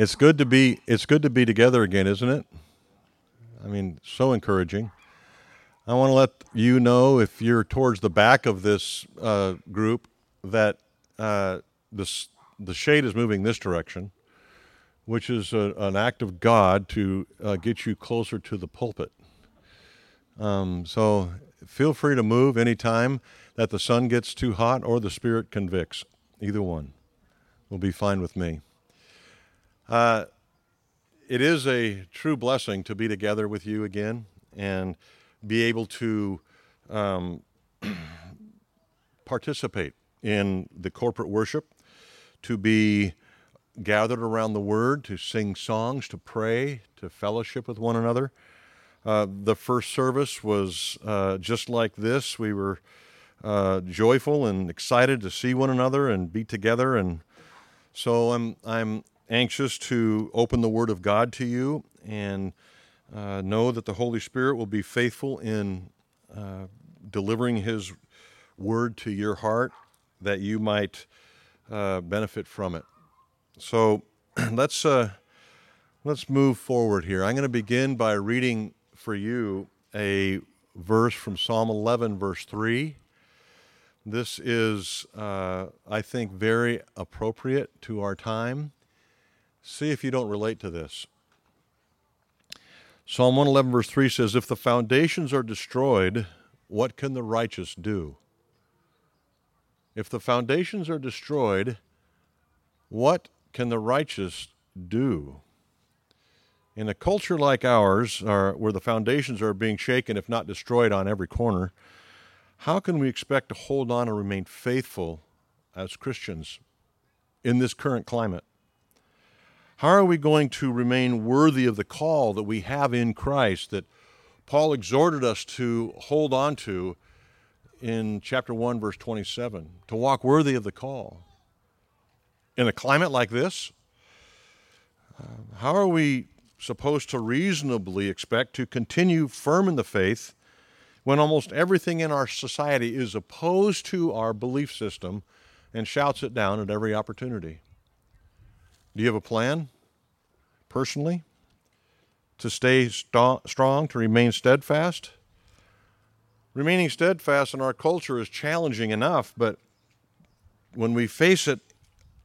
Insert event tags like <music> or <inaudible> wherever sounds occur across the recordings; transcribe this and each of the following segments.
It's good to be it's good to be together again, isn't it? I mean, so encouraging. I want to let you know if you're towards the back of this uh, group that uh, this the shade is moving this direction, which is a, an act of God to uh, get you closer to the pulpit. Um, so feel free to move anytime that the sun gets too hot or the spirit convicts. Either one will be fine with me. Uh, it is a true blessing to be together with you again and be able to um, <clears throat> participate in the corporate worship, to be gathered around the Word, to sing songs, to pray, to fellowship with one another. Uh, the first service was uh, just like this. We were uh, joyful and excited to see one another and be together, and so I'm I'm anxious to open the Word of God to you and uh, know that the Holy Spirit will be faithful in uh, delivering His Word to your heart, that you might uh, benefit from it. So <clears throat> let's let's move forward here. I'm going to begin by reading for you a verse from Psalm 11, verse 3. This is, uh, I think, very appropriate to our time. See if you don't relate to this. Psalm 111, verse 3 says, If the foundations are destroyed, what can the righteous do? If the foundations are destroyed, what can the righteous do? In a culture like ours, uh, where the foundations are being shaken, if not destroyed, on every corner, how can we expect to hold on and remain faithful as Christians in this current climate? How are we going to remain worthy of the call that we have in Christ that Paul exhorted us to hold on to in chapter 1, verse 27? To walk worthy of the call. In a climate like this, uh, how are we supposed to reasonably expect to continue firm in the faith when almost everything in our society is opposed to our belief system and shouts it down at every opportunity? Do you have a plan, personally, to stay st- strong, to remain steadfast? Remaining steadfast in our culture is challenging enough, but when we face it,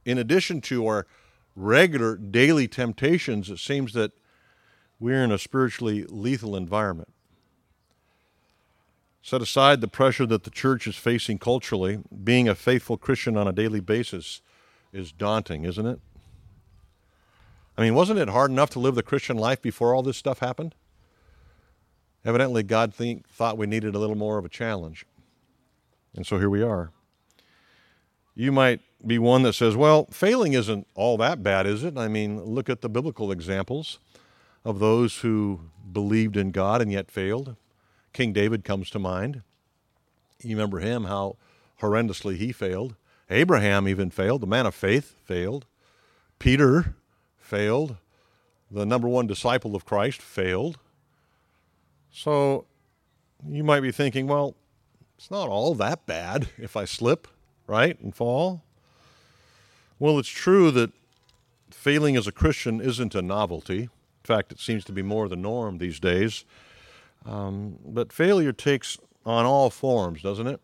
in addition to our regular daily temptations, it seems that we're in a spiritually lethal environment. Set aside the pressure that the church is facing culturally, being a faithful Christian on a daily basis is daunting, isn't it? I mean, wasn't it hard enough to live the Christian life before all this stuff happened? Evidently, God think, thought we needed a little more of a challenge. And so here we are. You might be one that says, well, failing isn't all that bad, is it? I mean, look at the biblical examples of those who believed in God and yet failed. King David comes to mind. You remember him, how horrendously he failed. Abraham even failed. The man of faith failed. Peter failed. The number one disciple of Christ failed. So you might be thinking, well, it's not all that bad if I slip, right, and fall. Well, it's true that failing as a Christian isn't a novelty In fact, it seems to be more the norm these days. Um, but failure takes on all forms, doesn't it?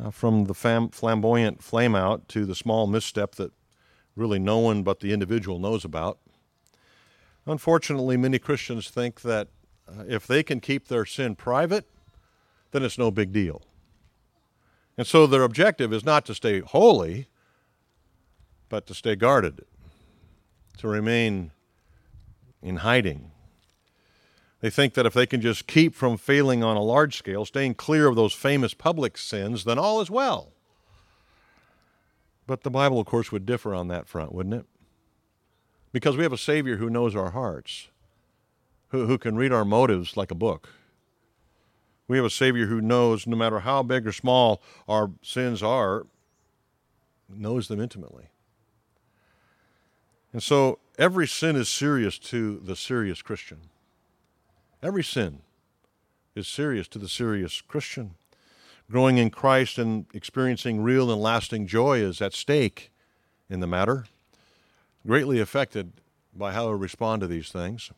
Uh, from the fam- flamboyant flame out to the small misstep that really no one but the individual knows about. Unfortunately, many Christians think that uh, if they can keep their sin private, then it's no big deal. And so their objective is not to stay holy, but to stay guarded, to remain in hiding. They think that if they can just keep from failing on a large scale, staying clear of those famous public sins, then all is well. But the Bible, of course, would differ on that front, wouldn't it? Because we have a Savior who knows our hearts, who, who can read our motives like a book. We have a Savior who knows, no matter how big or small our sins are, knows them intimately. And so every sin is serious to the serious Christian. Every sin is serious to the serious Christian. Growing in Christ and experiencing real and lasting joy is at stake in the matter. Greatly affected by how we respond to these things.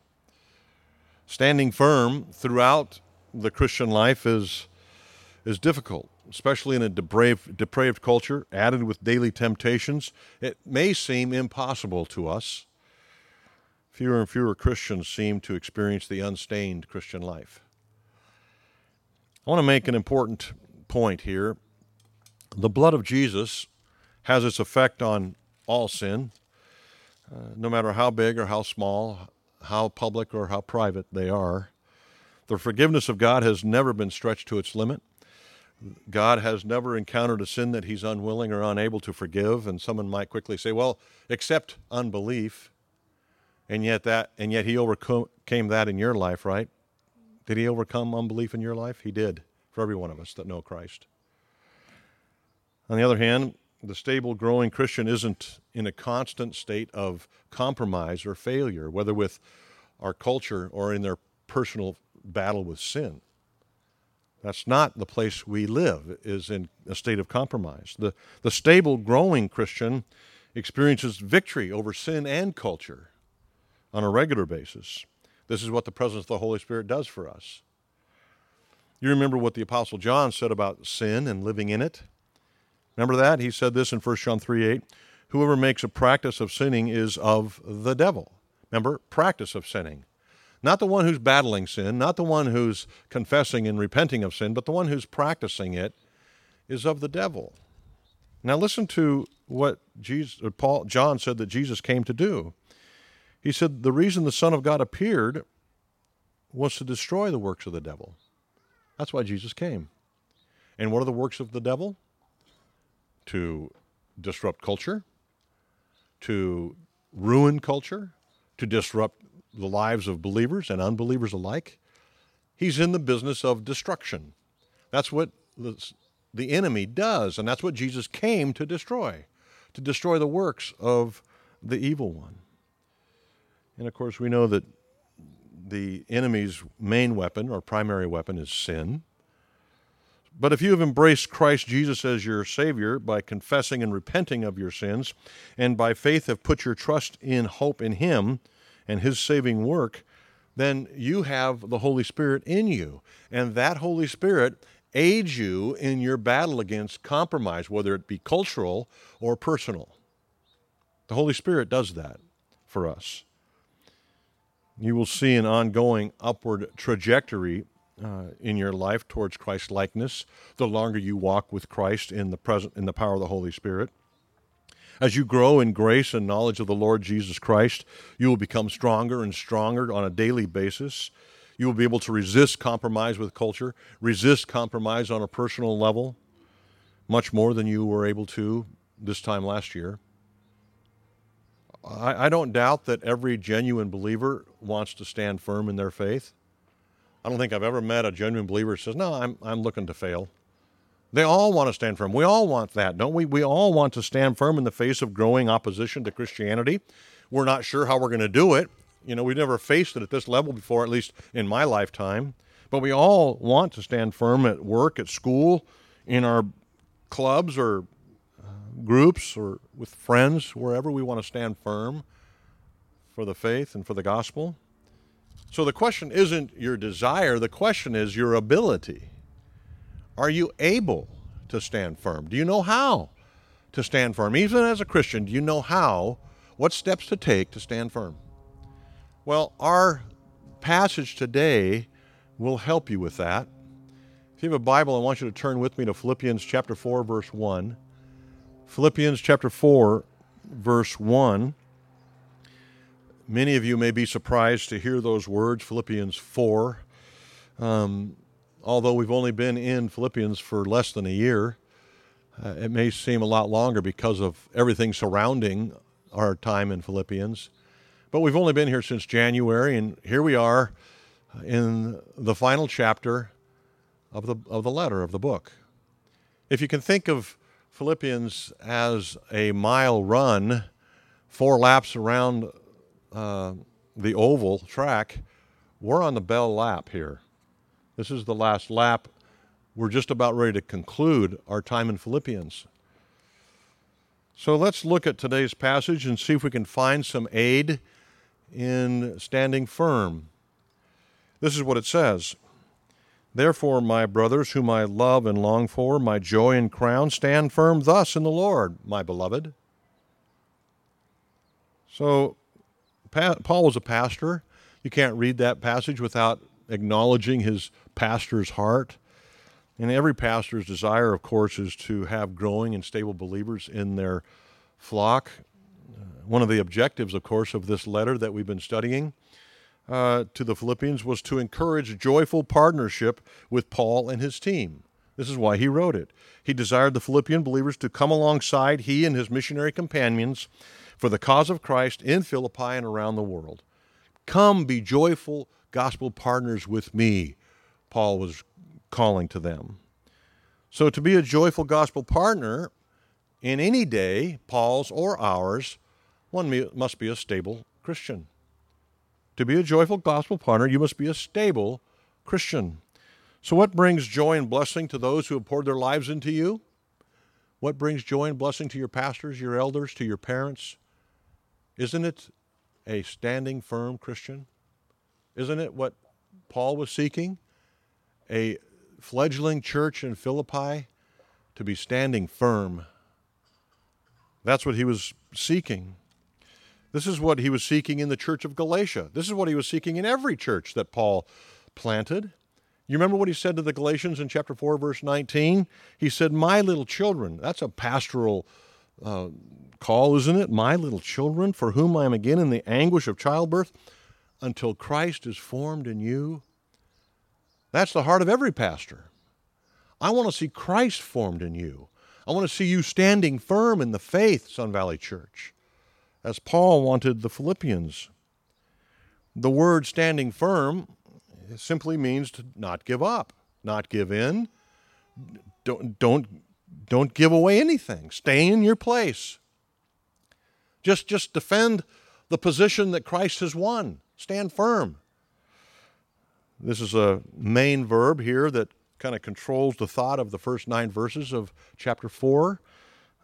Standing firm throughout the Christian life is, is difficult, especially in a depraved, depraved culture, added with daily temptations. It may seem impossible to us. Fewer and fewer Christians seem to experience the unstained Christian life. I want to make an important point here. The blood of Jesus has its effect on all sin, uh, no matter how big or how small, how public or how private they are. The forgiveness of God has never been stretched to its limit. God has never encountered a sin that he's unwilling or unable to forgive, and someone might quickly say, "Well, except unbelief." And yet that and yet he overcame that in your life, right? Did he overcome unbelief in your life? He did for every one of us that know Christ. On the other hand, the stable, growing Christian isn't in a constant state of compromise or failure, whether with our culture or in their personal battle with sin. That's not the place we live, is in a state of compromise. The, the stable, growing Christian experiences victory over sin and culture on a regular basis. This is what the presence of the Holy Spirit does for us. You remember what the Apostle John said about sin and living in it? Remember that? He said this in 1 John 3 8. Whoever makes a practice of sinning is of the devil. Remember, practice of sinning. Not the one who's battling sin, not the one who's confessing and repenting of sin, but the one who's practicing it is of the devil. Now listen to what Jesus, Paul, John said that Jesus came to do. He said the reason the Son of God appeared was to destroy the works of the devil. That's why Jesus came. And what are the works of the devil? To disrupt culture, to ruin culture, to disrupt the lives of believers and unbelievers alike. He's in the business of destruction. That's what the, enemy does, and that's what Jesus came to destroy to destroy the works of the evil one. And of course, we know that the enemy's main weapon or primary weapon is sin. But if you have embraced Christ Jesus as your Savior by confessing and repenting of your sins, and by faith have put your trust in hope in Him, and His saving work, then you have the Holy Spirit in you. And that Holy Spirit aids you in your battle against compromise, whether it be cultural or personal. The Holy Spirit does that for us. You will see an ongoing upward trajectory uh, in your life towards Christ likeness the longer you walk with Christ in the present in the power of the Holy Spirit. As you grow in grace and knowledge of the Lord Jesus Christ, you will become stronger and stronger on a daily basis. You will be able to resist compromise with culture, resist compromise on a personal level, much more than you were able to this time last year. I, I don't doubt that every genuine believer wants to stand firm in their faith. I don't think I've ever met a genuine believer who says, No, I'm, I'm looking to fail. They all want to stand firm. We all want that, don't we? We all want to stand firm in the face of growing opposition to Christianity. We're not sure how we're going to do it. You know, we've never faced it at this level before, at least in my lifetime. But we all want to stand firm at work, at school, in our clubs or uh, groups or with friends, wherever we want to stand firm for the faith and for the gospel. So the question isn't your desire, the question is your ability. Are you able to stand firm? Do you know how to stand firm? Even as a Christian, do you know how, what steps to take to stand firm? Well, our passage today will help you with that. If you have a Bible, I want you to turn with me to Philippians chapter 4, verse 1. Philippians chapter 4, verse 1. Many of you may be surprised to hear those words, Philippians 4. Um, although we've only been in Philippians for less than a year, uh, it may seem a lot longer because of everything surrounding our time in Philippians. But we've only been here since January, and here we are in the final chapter of the, of the letter, of the book. If you can think of Philippians as a mile run, four laps around uh, the oval track, we're on the bell lap here. This is the last lap. We're just about ready to conclude our time in Philippians. So let's look at today's passage and see if we can find some aid in standing firm. This is what it says Therefore, my brothers, whom I love and long for, my joy and crown, stand firm thus in the Lord, my beloved. So, Paul was a pastor. You can't read that passage without acknowledging his pastor's heart. And every pastor's desire, of course, is to have growing and stable believers in their flock. One of the objectives, of course, of this letter that we've been studying uh, to the Philippians was to encourage joyful partnership with Paul and his team. This is why he wrote it. He desired the Philippian believers to come alongside he and his missionary companions for the cause of Christ in Philippi and around the world. Come be joyful gospel partners with me, Paul was calling to them. So, to be a joyful gospel partner in any day, Paul's or ours, one must be a stable Christian. To be a joyful gospel partner, you must be a stable Christian. So, what brings joy and blessing to those who have poured their lives into you? What brings joy and blessing to your pastors, your elders, to your parents? Isn't it a standing firm Christian? Isn't it what Paul was seeking? A fledgling church in Philippi to be standing firm. That's what he was seeking. This is what he was seeking in the church of Galatia. This is what he was seeking in every church that Paul planted. You remember what he said to the Galatians in chapter 4, verse 19? He said, My little children. That's a pastoral uh, call, isn't it? My little children, for whom I am again in the anguish of childbirth, until Christ is formed in you. That's the heart of every pastor. I want to see Christ formed in you. I want to see you standing firm in the faith, Sun Valley Church as Paul wanted the Philippians. The word standing firm simply means to not give up, not give in. Don't, don't, don't give away anything. Stay in your place. Just, just defend the position that Christ has won. Stand firm. This is a main verb here that kind of controls the thought of the first nine verses of chapter 4.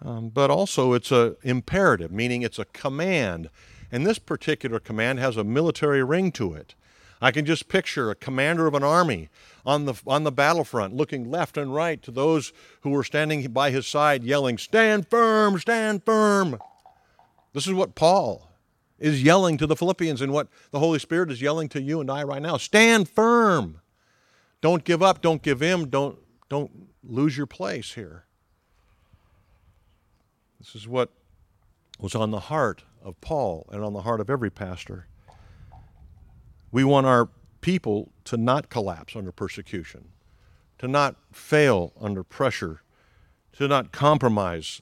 Um, but also it's a imperative, meaning it's a command. And this particular command has a military ring to it. I can just picture a commander of an army on the, on the battlefront looking left and right to those who were standing by his side yelling, Stand firm, stand firm. This is what Paul is yelling to the Philippians and what the Holy Spirit is yelling to you and I right now. Stand firm. Don't give up, don't give in, don't, don't lose your place here. This is what was on the heart of Paul and on the heart of every pastor. We want our people to not collapse under persecution, to not fail under pressure, to not compromise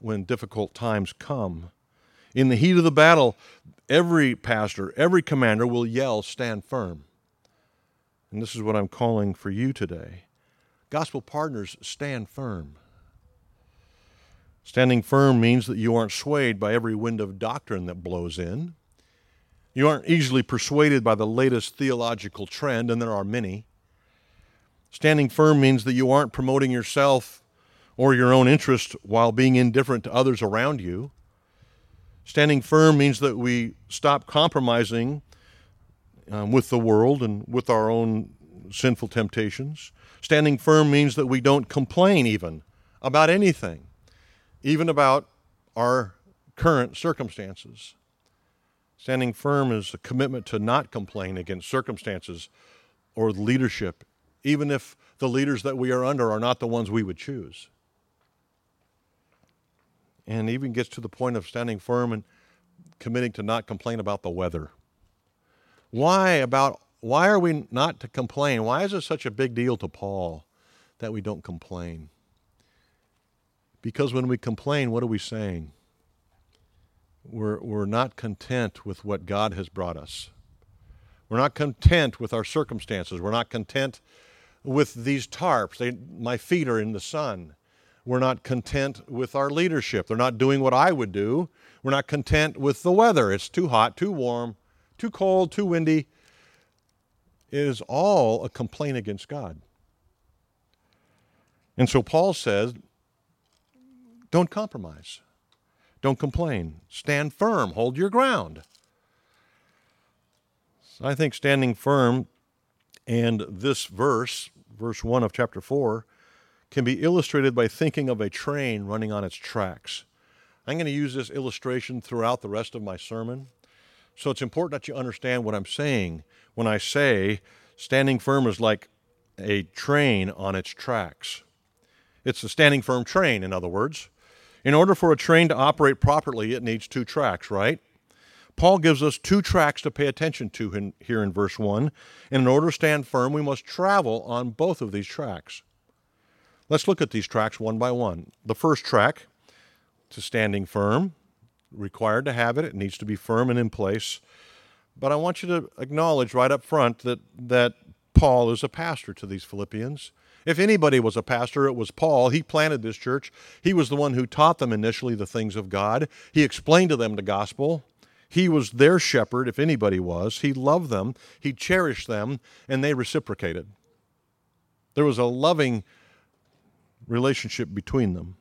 when difficult times come. In the heat of the battle, every pastor, every commander will yell, Stand firm. And this is what I'm calling for you today. Gospel partners, stand firm. Standing firm means that you aren't swayed by every wind of doctrine that blows in. You aren't easily persuaded by the latest theological trend, and there are many. Standing firm means that you aren't promoting yourself or your own interest while being indifferent to others around you. Standing firm means that we stop compromising um, with the world and with our own sinful temptations. Standing firm means that we don't complain even about anything even about our current circumstances. Standing firm is a commitment to not complain against circumstances or leadership, even if the leaders that we are under are not the ones we would choose. And even gets to the point of standing firm and committing to not complain about the weather. Why about why are we not to complain? Why is it such a big deal to Paul that we don't complain? Because when we complain, what are we saying? We're, we're not content with what God has brought us. We're not content with our circumstances. We're not content with these tarps. They, my feet are in the sun. We're not content with our leadership. They're not doing what I would do. We're not content with the weather. It's too hot, too warm, too cold, too windy. It is all a complaint against God. And so Paul says, don't compromise. Don't complain. Stand firm. Hold your ground. I think standing firm and this verse, verse 1 of chapter 4, can be illustrated by thinking of a train running on its tracks. I'm going to use this illustration throughout the rest of my sermon. So it's important that you understand what I'm saying when I say standing firm is like a train on its tracks. It's a standing firm train, in other words. In order for a train to operate properly, it needs two tracks, right? Paul gives us two tracks to pay attention to in, here in verse 1. And in order to stand firm, we must travel on both of these tracks. Let's look at these tracks one by one. The first track to standing firm, required to have it, it needs to be firm and in place. But I want you to acknowledge right up front that, that Paul is a pastor to these Philippians. If anybody was a pastor, it was Paul. He planted this church. He was the one who taught them initially the things of God. He explained to them the gospel. He was their shepherd, if anybody was. He loved them, he cherished them, and they reciprocated. There was a loving relationship between them.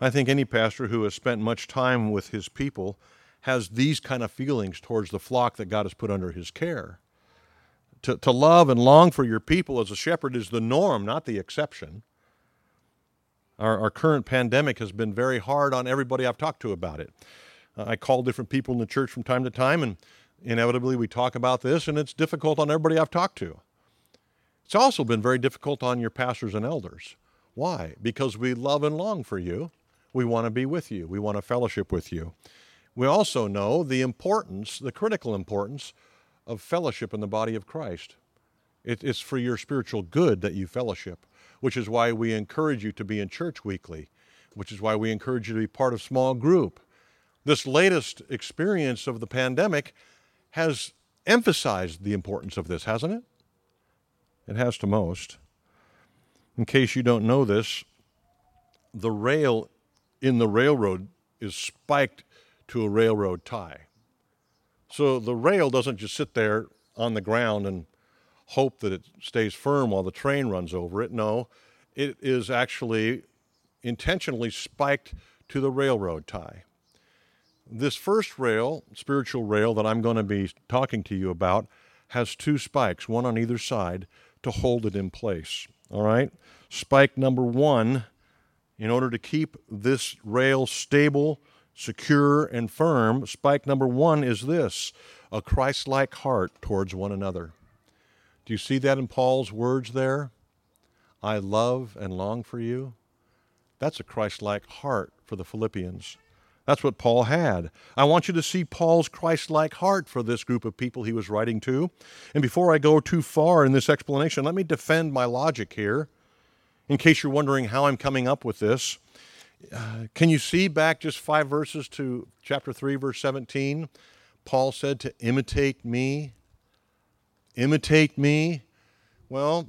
I think any pastor who has spent much time with his people has these kind of feelings towards the flock that God has put under his care. To, to love and long for your people as a shepherd is the norm, not the exception. Our, our current pandemic has been very hard on everybody I've talked to about it. Uh, I call different people in the church from time to time, and inevitably we talk about this, and it's difficult on everybody I've talked to. It's also been very difficult on your pastors and elders. Why? Because we love and long for you. We want to be with you. We want to fellowship with you. We also know the importance, the critical importance of fellowship in the body of Christ. It, it's for your spiritual good that you fellowship, which is why we encourage you to be in church weekly, which is why we encourage you to be part of small group, this latest experience of the pandemic has emphasized the importance of this, hasn't it? It has to most. In case you don't know this, the rail in the railroad is spiked to a railroad tie. So the rail doesn't just sit there on the ground and hope that it stays firm while the train runs over it. No, it is actually intentionally spiked to the railroad tie. This first rail, spiritual rail, that I'm going to be talking to you about, has two spikes, one on either side, to hold it in place. All right? Spike number one, in order to keep this rail stable, secure, and firm, spike number one is this a Christ like heart towards one another. Do you see that in Paul's words there? I love and long for you. That's a Christ like heart for the Philippians. That's what Paul had. I want you to see Paul's Christ like heart for this group of people he was writing to. And before I go too far in this explanation, let me defend my logic here, in case you're wondering how I'm coming up with this. Uh, can you see back just five verses to chapter 3, verse 17? Paul said to imitate me. Imitate me. Well,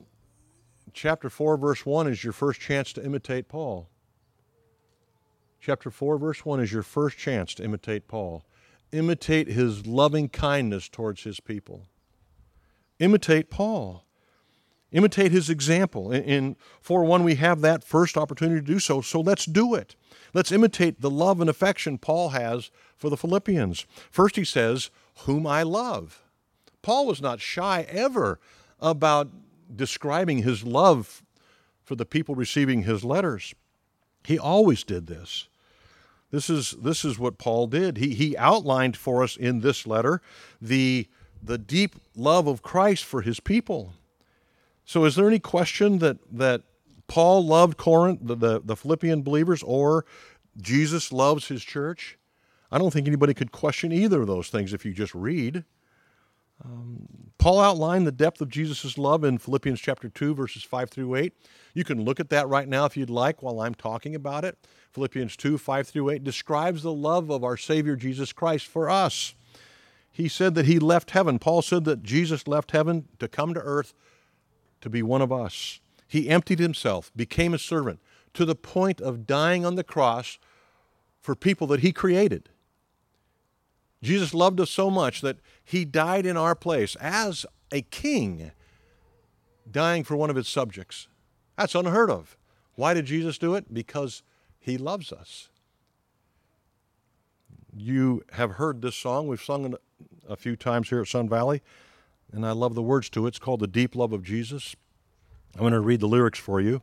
chapter 4, verse 1 is your first chance to imitate Paul chapter 4, verse 1 is your first chance to imitate Paul. Imitate his loving kindness towards his people. Imitate Paul. Imitate his example. In, 4 1, we have that first opportunity to do so, so let's do it. Let's imitate the love and affection Paul has for the Philippians. First, he says, Whom I love. Paul was not shy ever about describing his love for the people receiving his letters. He always did this. This is, this is what Paul did. He, he outlined for us in this letter the, the deep love of Christ for his people. So, is there any question that, that Paul loved Corinth, the, the, the Philippian believers, or Jesus loves his church? I don't think anybody could question either of those things if you just read. Um, Paul outlined the depth of Jesus' love in Philippians chapter 2, verses 5 through 8. You can look at that right now if you'd like while I'm talking about it. Philippians 2, 5 through 8 describes the love of our Savior Jesus Christ for us. He said that he left heaven. Paul said that Jesus left heaven to come to earth to be one of us. He emptied himself, became a servant, to the point of dying on the cross for people that he created. Jesus loved us so much that he died in our place as a king, dying for one of his subjects. That's unheard of. Why did Jesus do it? Because he loves us. You have heard this song. We've sung it a few times here at Sun Valley, and I love the words to it. It's called The Deep Love of Jesus. I'm going to read the lyrics for you.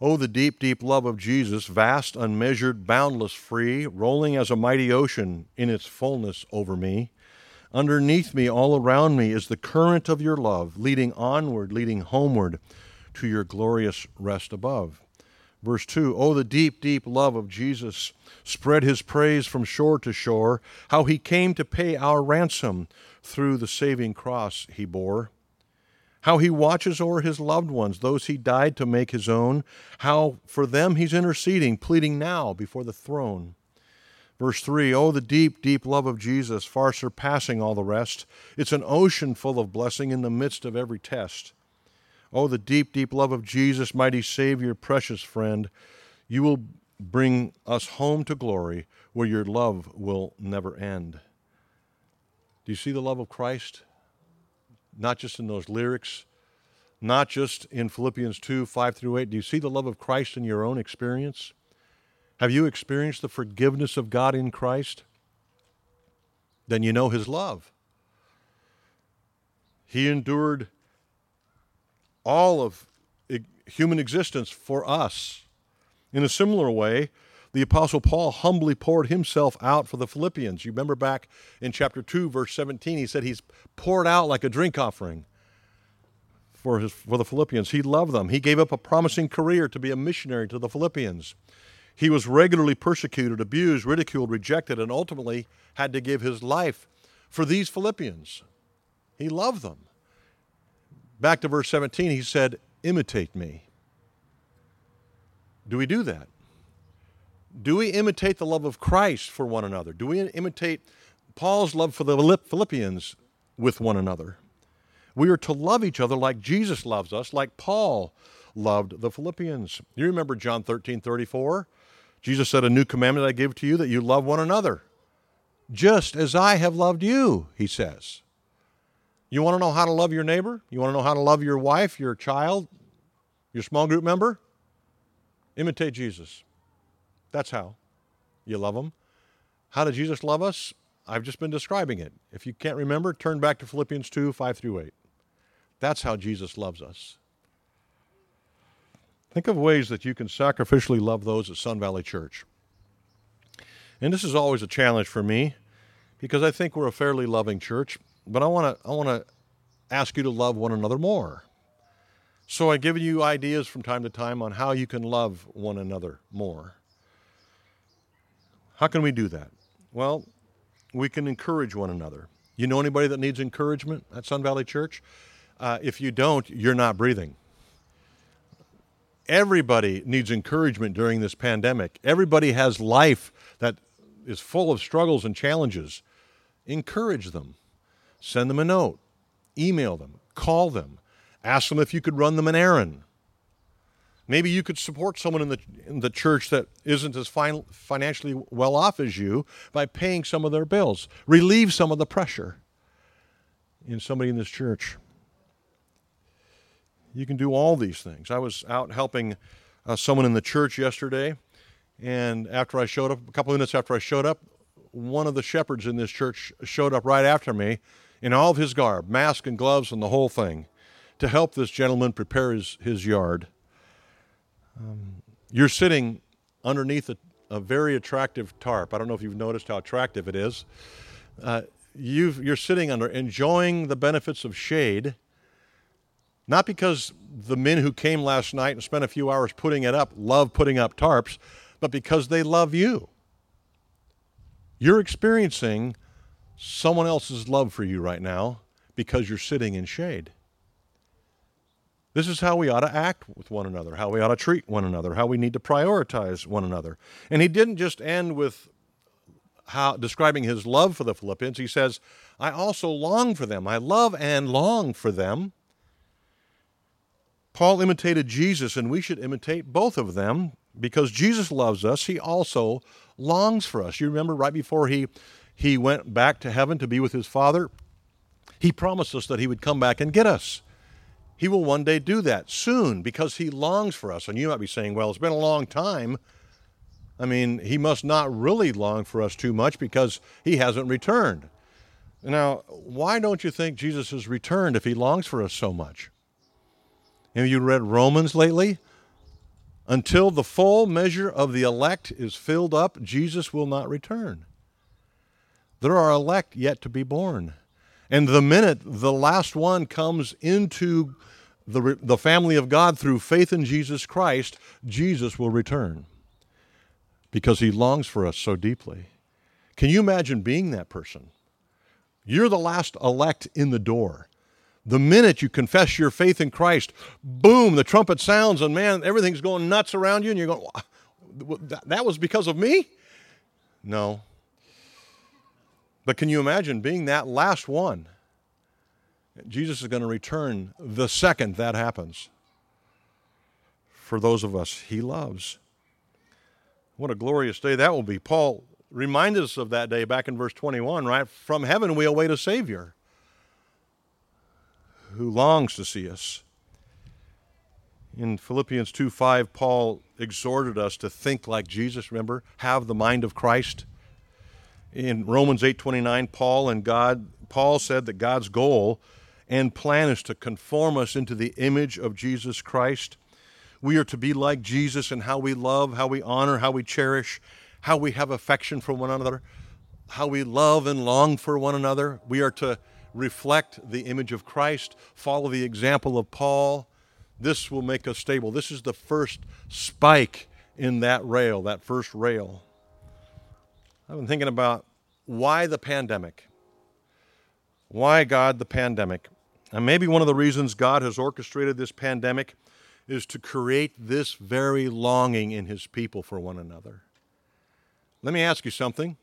Oh, the deep, deep love of Jesus, vast, unmeasured, boundless, free, rolling as a mighty ocean in its fullness over me. Underneath me, all around me, is the current of your love, leading onward, leading homeward to your glorious rest above. Verse 2 Oh, the deep, deep love of Jesus spread his praise from shore to shore, how he came to pay our ransom through the saving cross he bore. How he watches o'er his loved ones, those he died to make his own, how for them he's interceding, pleading now before the throne. Verse 3 Oh, the deep, deep love of Jesus, far surpassing all the rest. It's an ocean full of blessing in the midst of every test. Oh, the deep, deep love of Jesus, mighty Savior, precious friend. You will bring us home to glory where your love will never end. Do you see the love of Christ? Not just in those lyrics, not just in Philippians 2 5 through 8. Do you see the love of Christ in your own experience? Have you experienced the forgiveness of God in Christ? Then you know His love. He endured all of human existence for us. In a similar way, the Apostle Paul humbly poured himself out for the Philippians. You remember back in chapter 2, verse 17, he said he's poured out like a drink offering for, his, for the Philippians. He loved them. He gave up a promising career to be a missionary to the Philippians. He was regularly persecuted, abused, ridiculed, rejected, and ultimately had to give his life for these Philippians. He loved them. Back to verse 17, he said, Imitate me. Do we do that? Do we imitate the love of Christ for one another? Do we imitate Paul's love for the Philippians with one another? We are to love each other like Jesus loves us, like Paul loved the Philippians. You remember John 13 34? Jesus said, A new commandment I give to you that you love one another, just as I have loved you, he says. You want to know how to love your neighbor? You want to know how to love your wife, your child, your small group member? Imitate Jesus. That's how you love them. How did Jesus love us? I've just been describing it. If you can't remember, turn back to Philippians 2 5 through 8. That's how Jesus loves us. Think of ways that you can sacrificially love those at Sun Valley Church. And this is always a challenge for me because I think we're a fairly loving church. But I want to I want to ask you to love one another more. So I give you ideas from time to time on how you can love one another more. How can we do that? Well, we can encourage one another. You know anybody that needs encouragement at Sun Valley Church? Uh, if you don't, you're not breathing. Everybody needs encouragement during this pandemic. Everybody has life that is full of struggles and challenges. Encourage them. Send them a note, email them, call them, ask them if you could run them an errand. Maybe you could support someone in the, in the church that isn't as fin- financially well off as you by paying some of their bills. Relieve some of the pressure in somebody in this church. You can do all these things. I was out helping uh, someone in the church yesterday, and after I showed up, a couple of minutes after I showed up, one of the shepherds in this church showed up right after me in all of his garb, mask and gloves and the whole thing, to help this gentleman prepare his, his yard. Um, you're sitting underneath a, a, very attractive tarp. I don't know if you've noticed how attractive it is. Uh, you are sitting under, enjoying the benefits of shade, not because the men who came last night and spent a few hours putting it up love putting up tarps, but because they love you. You're experiencing someone else's love for you right now because you're sitting in shade. This is how we ought to act with one another, how we ought to treat one another, how we need to prioritize one another. And he didn't just end with how describing his love for the Philippians. He says, I also long for them. I love and long for them. Paul imitated Jesus, and we should imitate both of them because Jesus loves us. He also longs for us. You remember right before he he went back to heaven to be with his Father, he promised us that he would come back and get us. He will one day do that soon because he longs for us. And you might be saying, well, it's been a long time. I mean, he must not really long for us too much because he hasn't returned. Now, why don't you think Jesus has returned if he longs for us so much? Have you read Romans lately? Until the full measure of the elect is filled up, Jesus will not return. There are elect yet to be born. And the minute the last one comes into the, the family of God through faith in Jesus Christ, Jesus will return because he longs for us so deeply. Can you imagine being that person? You're the last elect in the door. The minute you confess your faith in Christ, boom, the trumpet sounds, and man, everything's going nuts around you, and you're going, that was because of me? No. But can you imagine being that last one? Jesus is going to return the second that happens for those of us he loves. What a glorious day that will be. Paul reminded us of that day back in verse 21, right? From heaven we await a Savior who longs to see us. In Philippians 2 5, Paul exhorted us to think like Jesus, remember? Have the mind of Christ. In Romans 8:29, Paul and God Paul said that God's goal and plan is to conform us into the image of Jesus Christ. We are to be like Jesus in how we love, how we honor, how we cherish, how we have affection for one another, how we love and long for one another. We are to reflect the image of Christ, follow the example of Paul. This will make us stable. This is the first spike in that rail, that first rail. I've been thinking about why the pandemic? Why, God, the pandemic? And maybe one of the reasons God has orchestrated this pandemic is to create this very longing in His people for one another. Let me ask you something.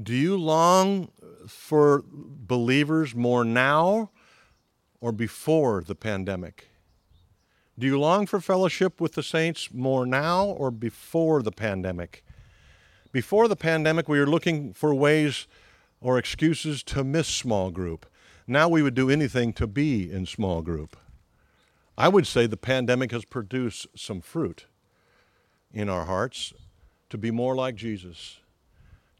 Do you long for believers more now or before the pandemic? Do you long for fellowship with the saints more now or before the pandemic? Before the pandemic, we were looking for ways or excuses to miss small group. Now we would do anything to be in small group. I would say the pandemic has produced some fruit in our hearts to be more like Jesus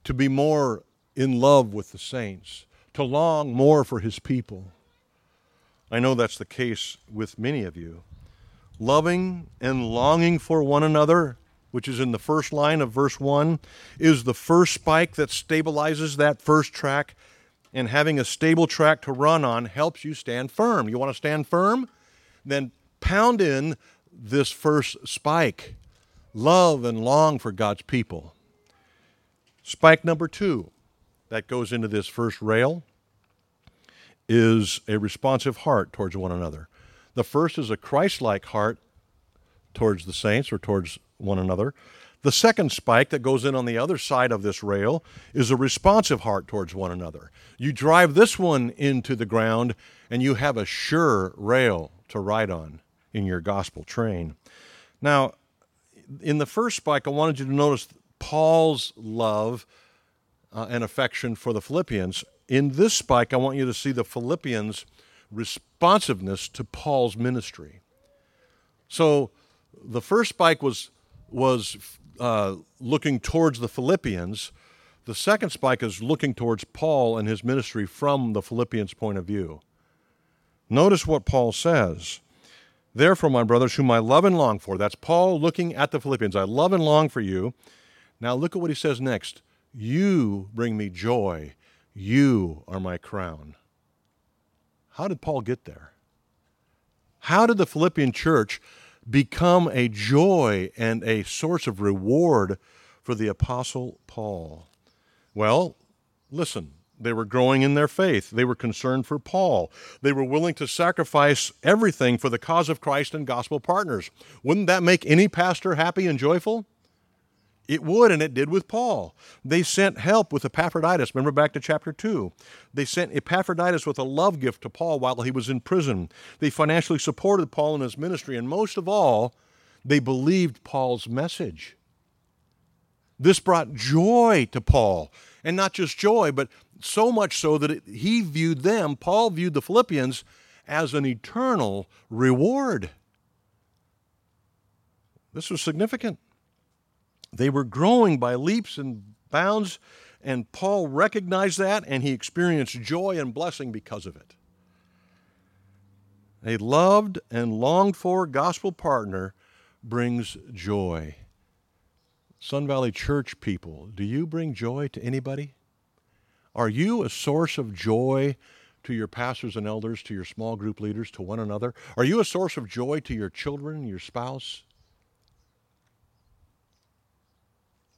to be more in love with the saints, to long more for his people. I know that's the case with many of you. Loving and longing for one another, which is in the first line of verse 1, is the first spike that stabilizes that first track. And having a stable track to run on helps you stand firm. You want to stand firm? Then pound in this first spike. Love and long for God's people. Spike number two that goes into this first rail is a responsive heart towards one another. The first is a Christ like heart towards the saints or towards one another. The second spike that goes in on the other side of this rail is a responsive heart towards one another. You drive this one into the ground and you have a sure rail to ride on in your gospel train. Now, in the first spike, I wanted you to notice Paul's love uh, and affection for the Philippians. In this spike, I want you to see the Philippians' responsiveness to Paul's ministry. So the first spike was, was uh, looking towards the Philippians. The second spike is looking towards Paul and his ministry from the Philippians' point of view. Notice what Paul says. Therefore, my brothers, whom I love and long for, that's Paul looking at the Philippians. I love and long for you now look at what he says next. You bring me joy. You are my crown. How did Paul get there? How did the Philippian church become a joy and a source of reward for the Apostle Paul? Well, listen, they were growing in their faith. They were concerned for Paul. They were willing to sacrifice everything for the cause of Christ and gospel partners. Wouldn't that make any pastor happy and joyful? It would, and it did with Paul. They sent help with Epaphroditus. Remember back to chapter 2. They sent Epaphroditus with a love gift to Paul while he was in prison. They financially supported Paul in his ministry, and most of all, they believed Paul's message. This brought joy to Paul, and not just joy, but so much so that it, he viewed them, Paul viewed the Philippians, as an eternal reward. This was significant. They were growing by leaps and bounds, And Paul recognized that and he experienced joy and blessing because of it. A loved and longed for gospel partner brings joy. Sun Valley Church people, do you bring joy to anybody? Are you a source of joy to your pastors and elders, to your small group leaders, to one another? Are you a source of joy to your children, your spouse?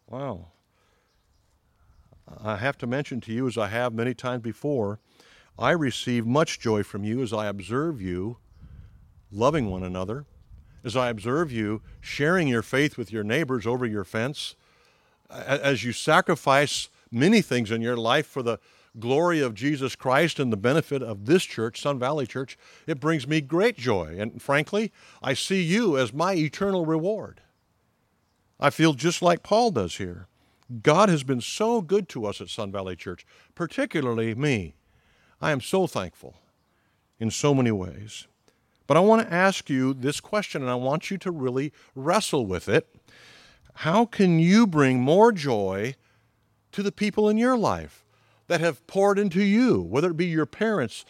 Wow. I have to mention to you, as I have many times before, I receive much joy from you as I observe you loving one another, as I observe you sharing your faith with your neighbors over your fence, as you sacrifice many things in your life for the glory of Jesus Christ and the benefit of this church, Sun Valley Church, it brings me great joy. And frankly, I see you as my eternal reward. I feel just like Paul does here. God has been so good to us at Sun Valley Church, particularly me. I am so thankful in so many ways. But I want to ask you this question, and I want you to really wrestle with it. How can you bring more joy to the people in your life that have poured into you, whether it be your parents,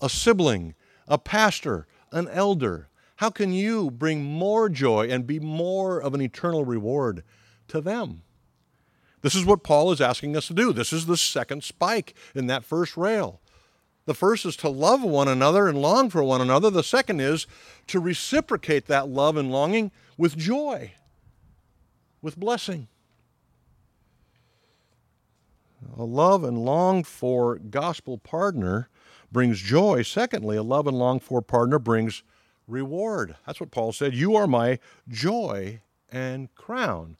a sibling, a pastor, an elder? How can you bring more joy and be more of an eternal reward to them? This is what Paul is asking us to do. This is the second spike in that first rail. The first is to love one another and long for one another. The second is to reciprocate that love and longing with joy, with blessing. A love and long for gospel partner brings joy. Secondly, a love and long for partner brings reward. That's what Paul said. You are my joy and crown.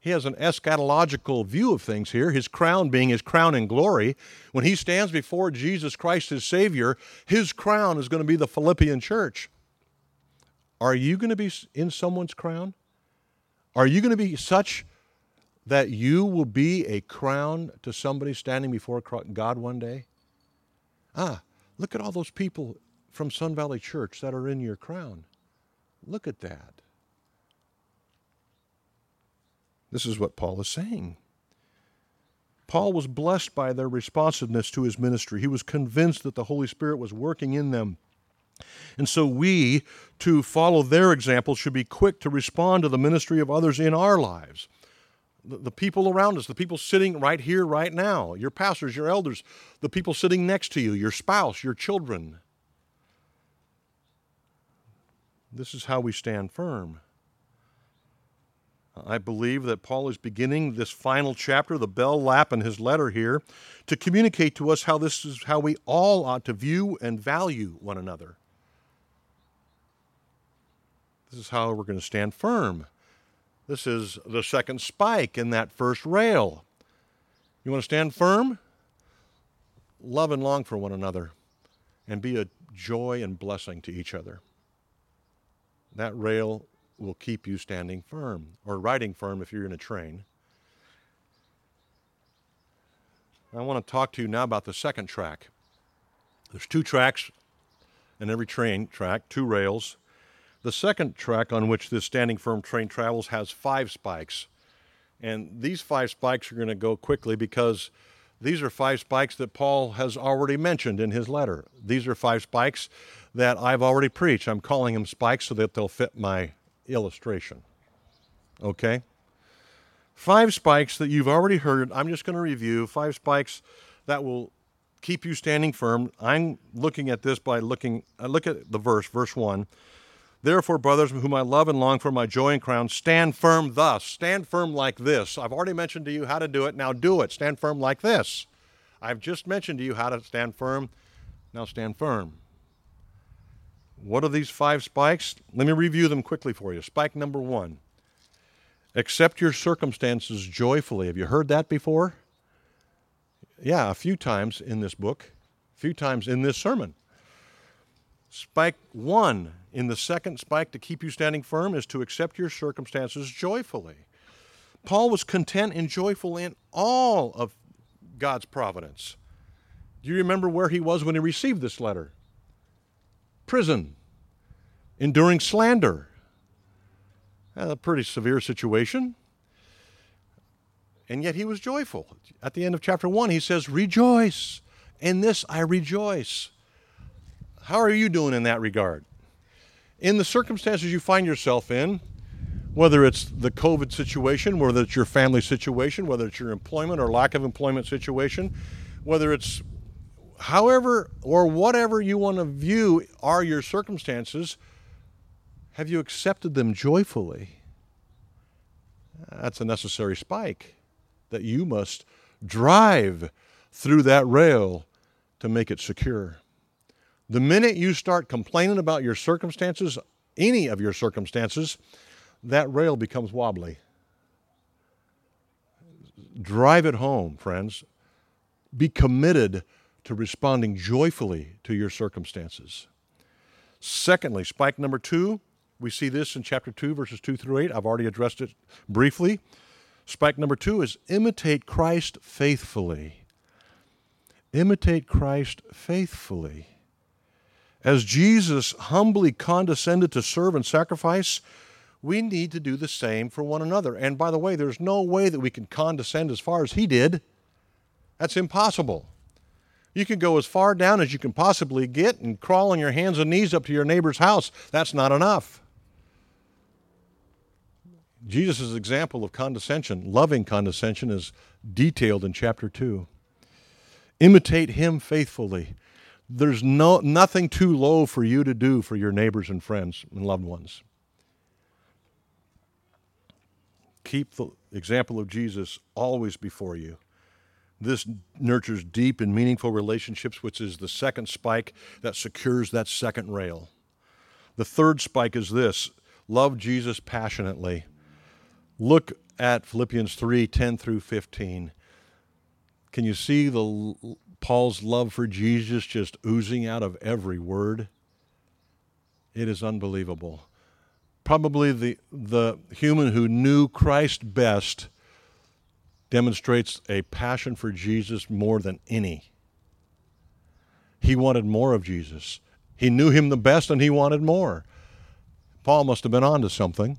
He has an eschatological view of things here, his crown being his crown in glory. When he stands before Jesus Christ, his Savior, his crown is going to be the Philippian church. Are you going to be in someone's crown? Are you going to be such that you will be a crown to somebody standing before God one day? Ah, look at all those people from Sun Valley Church that are in your crown. Look at that. This is what Paul is saying. Paul was blessed by their responsiveness to his ministry. He was convinced that the Holy Spirit was working in them. And so we, to follow their example, should be quick to respond to the ministry of others in our lives. The, people around us, the people sitting right here, right now, your pastors, your elders, the people sitting next to you, your spouse, your children. This is how we stand firm. I believe that Paul is beginning this final chapter, the bell lap in his letter here, to communicate to us how this is how we all ought to view and value one another. This is how we're going to stand firm. This is the second spike in that first rail. You want to stand firm? Love and long for one another and be a joy and blessing to each other. That rail will keep you standing firm or riding firm if you're in a train. I want to talk to you now about the second track. There's two tracks in every train track, two rails. The second track on which this standing firm train travels has five spikes. And these five spikes are going to go quickly because these are five spikes that Paul has already mentioned in his letter. These are five spikes that I've already preached. I'm calling them spikes so that they'll fit my illustration. Okay? Five spikes that you've already heard. I'm just going to review five spikes that will keep you standing firm. I'm looking at this by looking, I look at the verse, verse 1. Therefore, brothers, whom I love and long for my joy and crown, stand firm thus. Stand firm like this. I've already mentioned to you how to do it. Now do it. Stand firm like this. I've just mentioned to you how to stand firm. Now stand firm. What are these five spikes? Let me review them quickly for you. Spike number one accept your circumstances joyfully. Have you heard that before? Yeah, a few times in this book, a few times in this sermon. Spike one in the second spike to keep you standing firm is to accept your circumstances joyfully. Paul was content and joyful in all of God's providence. Do you remember where he was when he received this letter? prison, enduring slander. A pretty severe situation. And yet he was joyful. At the end of chapter 1, he says, Rejoice. In this I rejoice. How are you doing in that regard? In the circumstances you find yourself in, whether it's the COVID situation, whether it's your family situation, whether it's your employment or lack of employment situation, whether it's however or whatever you want to view are your circumstances, have you accepted them joyfully? That's a necessary spike that you must drive through that rail to make it secure. The minute you start complaining about your circumstances, any of your circumstances, that rail becomes wobbly. Drive it home, friends. Be committed to responding joyfully to your circumstances. Secondly, spike number two, we see this in chapter 2, verses 2 through 8. I've already addressed it briefly. Spike number two is imitate Christ faithfully. Imitate Christ faithfully. As Jesus humbly condescended to serve and sacrifice, we need to do the same for one another. And by the way, there's no way that we can condescend as far as he did. That's impossible. You can go as far down as you can possibly get and crawl on your hands and knees up to your neighbor's house. That's not enough. Jesus' example of condescension, loving condescension, is detailed in chapter 2. Imitate him faithfully. There's no, nothing too low for you to do for your neighbors and friends and loved ones. Keep the example of Jesus always before you. This nurtures deep and meaningful relationships, which is the second spike that secures that second rail. The third spike is this love Jesus passionately. Look at Philippians 3 10 through 15. Can you see the Paul's love for Jesus just oozing out of every word? It is unbelievable. Probably the, the human who knew Christ best demonstrates a passion for Jesus more than any. He wanted more of Jesus. He knew him the best and he wanted more. Paul must have been on to something.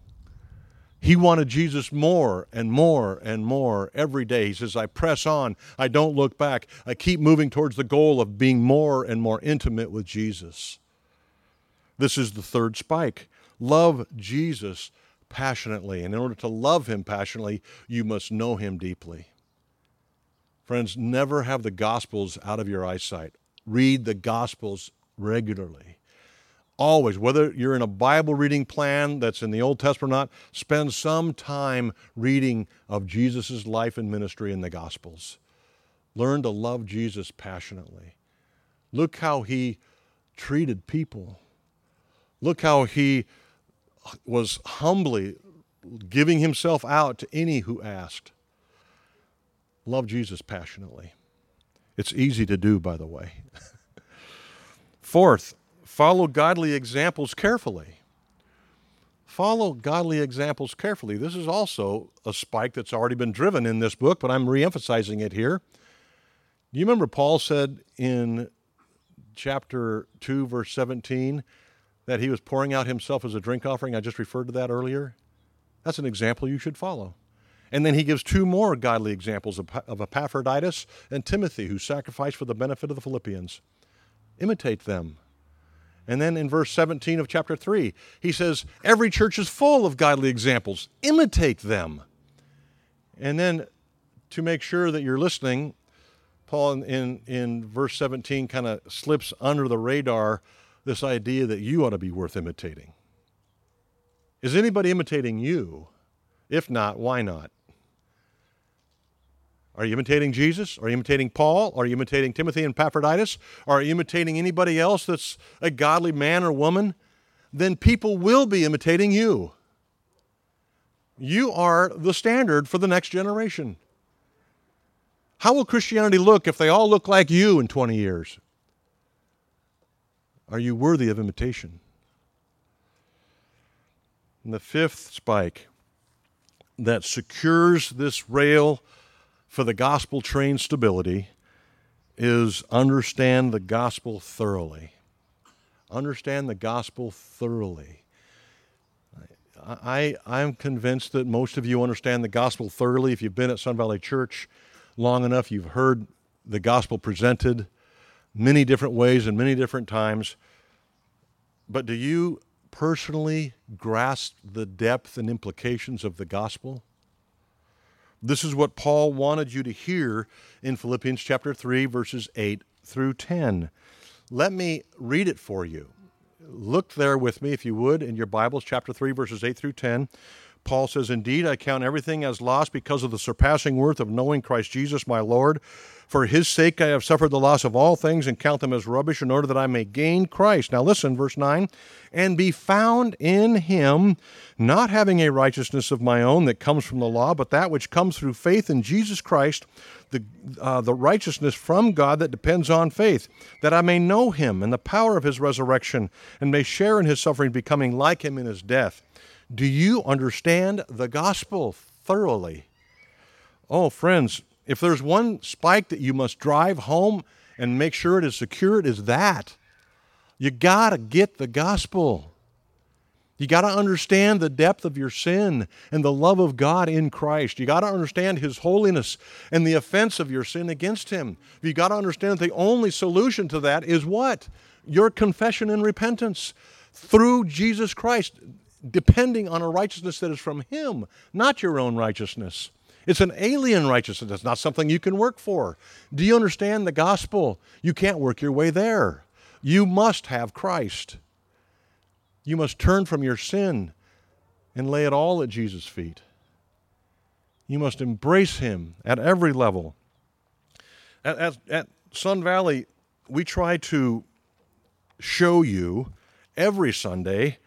He wanted Jesus more and more and more every day. He says, I press on. I don't look back. I keep moving towards the goal of being more and more intimate with Jesus. This is the third spike. Love Jesus passionately. And in order to love him passionately, you must know him deeply. Friends, never have the Gospels out of your eyesight. Read the Gospels regularly. Always, whether you're in a Bible reading plan that's in the Old Testament or not, spend some time reading of Jesus' life and ministry in the Gospels. Learn to love Jesus passionately. Look how he treated people. Look how he was humbly giving himself out to any who asked. Love Jesus passionately. It's easy to do, by the way. <laughs> Fourth, follow godly examples carefully. Follow godly examples carefully. This is also a spike that's already been driven in this book, but I'm reemphasizing it here. Do you remember Paul said in chapter 2, verse 17, that he was pouring out himself as a drink offering. I just referred to that earlier. That's an example you should follow. And then he gives two more godly examples of, of Epaphroditus and Timothy, who sacrificed for the benefit of the Philippians. Imitate them. And then in verse 17 of chapter 3, he says, Every church is full of godly examples. Imitate them. And then to make sure that you're listening, Paul in, in, in verse 17 kind of slips under the radar this idea that you ought to be worth imitating. Is anybody imitating you? If not, why not? Are you imitating Jesus? Are you imitating Paul? Are you imitating Timothy and Epaphroditus? Are you imitating anybody else that's a godly man or woman? Then people will be imitating you. You are the standard for the next generation. How will Christianity look if they all look like you in 20 years? Are you worthy of imitation? And the fifth spike that secures this rail for the gospel train stability is understand the gospel thoroughly. Understand the gospel thoroughly. I, I'm convinced that most of you understand the gospel thoroughly. If you've been at Sun Valley Church long enough, you've heard the gospel presented many different ways and many different times. But do you personally grasp the depth and implications of the gospel? This is what Paul wanted you to hear in Philippians chapter 3, verses 8 through 10. Let me read it for you. Look there with me, if you would, in your Bibles, chapter 3, verses 8 through 10. Paul says, Indeed, I count everything as lost because of the surpassing worth of knowing Christ Jesus my Lord. For his sake I have suffered the loss of all things and count them as rubbish in order that I may gain Christ. Now listen, verse 9, and be found in him, not having a righteousness of my own that comes from the law, but that which comes through faith in Jesus Christ, the, uh, the righteousness from God that depends on faith, that I may know him and the power of his resurrection, and may share in his suffering, becoming like him in his death do you understand the gospel thoroughly? Oh, friends, if there's one spike that you must drive home and make sure it is secure, it is that. You got to get the gospel. You got to understand the depth of your sin and the love of God in Christ. You got to understand His holiness and the offense of your sin against Him. You got to understand that the only solution to that is what? Your confession and repentance through Jesus Christ depending on a righteousness that is from Him, not your own righteousness. It's an alien righteousness. It's not something you can work for. Do you understand the gospel? You can't work your way there. You must have Christ. You must turn from your sin and lay it all at Jesus' feet. You must embrace Him at every level. At, at, at Sun Valley, we try to show you every Sunday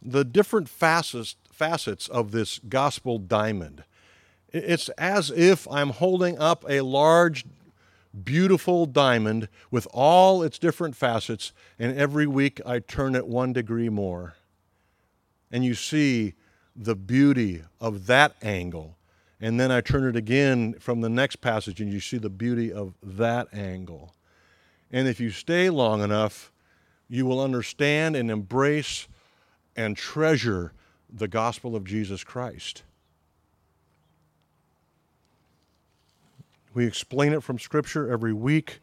the different facets, facets of this gospel diamond. It's as if I'm holding up a large, beautiful diamond with all its different facets, and every week I turn it one degree more. And you see the beauty of that angle. And then I turn it again from the next passage, and you see the beauty of that angle. And if you stay long enough, you will understand and embrace and treasure the gospel of Jesus Christ. We explain it from Scripture every week.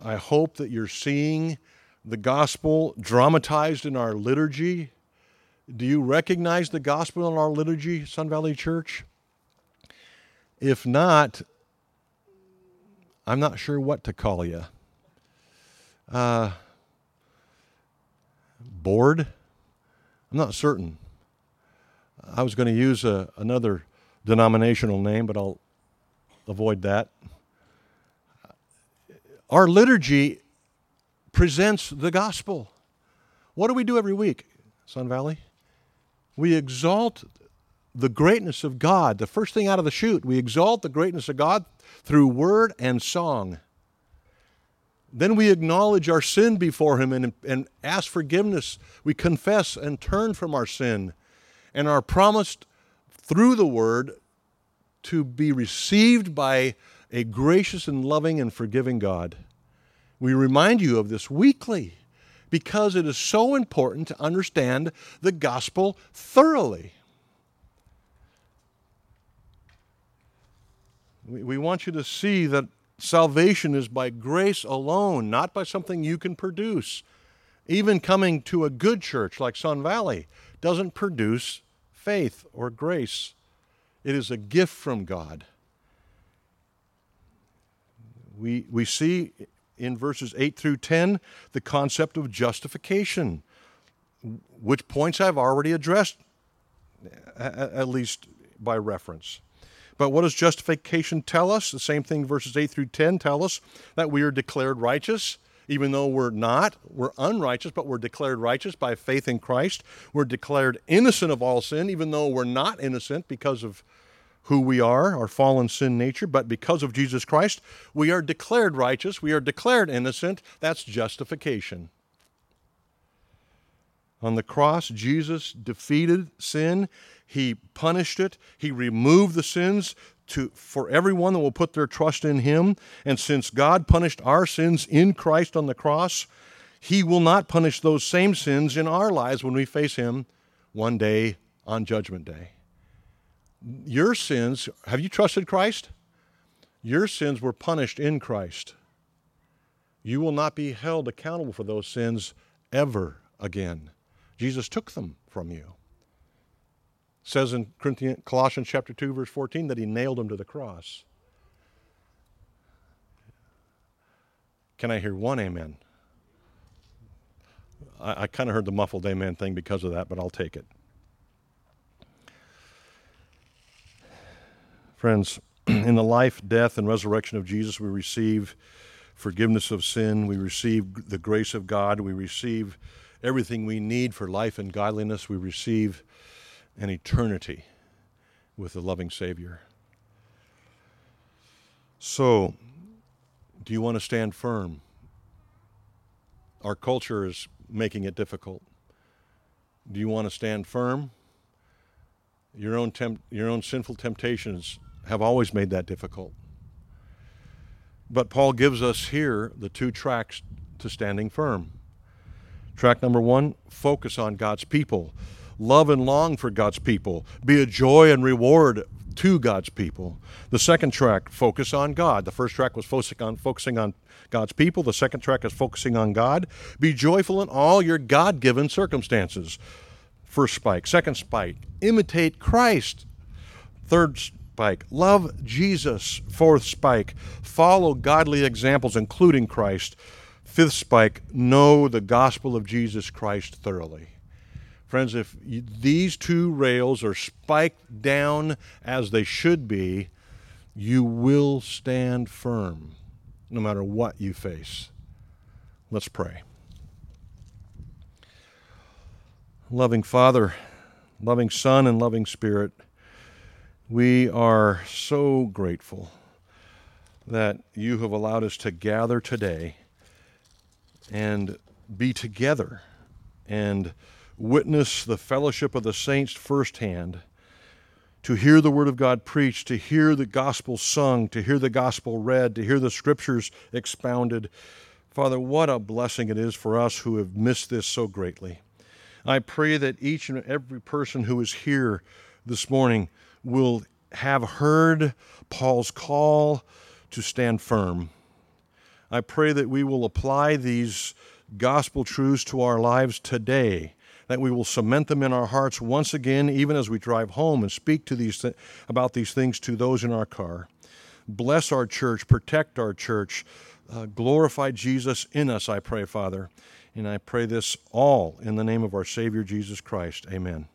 I hope that you're seeing the gospel dramatized in our liturgy. Do you recognize the gospel in our liturgy, Sun Valley Church? If not, I'm not sure what to call you. Uh, bored? I'm not certain. I was going to use a, another denominational name, but I'll avoid that. Our liturgy presents the gospel. What do we do every week, Sun Valley? We exalt the greatness of God. The first thing out of the chute, we exalt the greatness of God through word and song. Then we acknowledge our sin before Him and, and ask forgiveness. We confess and turn from our sin and are promised through the Word to be received by a gracious and loving and forgiving God. We remind you of this weekly because it is so important to understand the gospel thoroughly. We, we want you to see that Salvation is by grace alone, not by something you can produce. Even coming to a good church like Sun Valley doesn't produce faith or grace, it is a gift from God. We, we see in verses 8 through 10 the concept of justification, which points I've already addressed, at least by reference. But what does justification tell us? The same thing verses 8 through 10 tell us that we are declared righteous, even though we're not. We're unrighteous, but we're declared righteous by faith in Christ. We're declared innocent of all sin, even though we're not innocent because of who we are, our fallen sin nature, but because of Jesus Christ, we are declared righteous, we are declared innocent. That's justification. On the cross, Jesus defeated sin. He punished it. He removed the sins to, for everyone that will put their trust in Him. And since God punished our sins in Christ on the cross, He will not punish those same sins in our lives when we face Him one day on Judgment Day. Your sins, have you trusted Christ? Your sins were punished in Christ. You will not be held accountable for those sins ever again. Jesus took them from you. Says in Colossians chapter 2 verse 14 that he nailed him to the cross. Can I hear one amen? I, I kind of heard the muffled amen thing because of that, but I'll take it. Friends, <clears throat> in the life, death, and resurrection of Jesus, we receive forgiveness of sin. We receive the grace of God. We receive everything we need for life and godliness. We receive an eternity with the loving Savior. So, do you want to stand firm? Our culture is making it difficult. Do you want to stand firm? Your own, temp- your own sinful temptations have always made that difficult. But Paul gives us here the two tracks to standing firm. Track number one focus on God's people. Love and long for God's people. Be a joy and reward to God's people. The second track, focus on God. The first track was focusing on focusing on God's people. The second track is focusing on God. Be joyful in all your God-given circumstances. First spike. Second spike, imitate Christ. Third spike, love Jesus. Fourth spike, follow godly examples, including Christ. Fifth spike, know the gospel of Jesus Christ thoroughly. Friends, if you, these two rails are spiked down as they should be, you will stand firm no matter what you face. Let's pray. Loving Father, loving Son, and loving Spirit, we are so grateful that you have allowed us to gather today and be together and witness the fellowship of the saints firsthand, to hear the Word of God preached, to hear the gospel sung, to hear the gospel read, to hear the scriptures expounded. Father, what a blessing it is for us who have missed this so greatly. I pray that each and every person who is here this morning will have heard Paul's call to stand firm. I pray that we will apply these gospel truths to our lives today that we will cement them in our hearts once again, even as we drive home and speak to these th- about these things to those in our car. Bless our church, protect our church, uh, glorify Jesus in us, I pray, Father. And I pray this all in the name of our Savior Jesus Christ. Amen.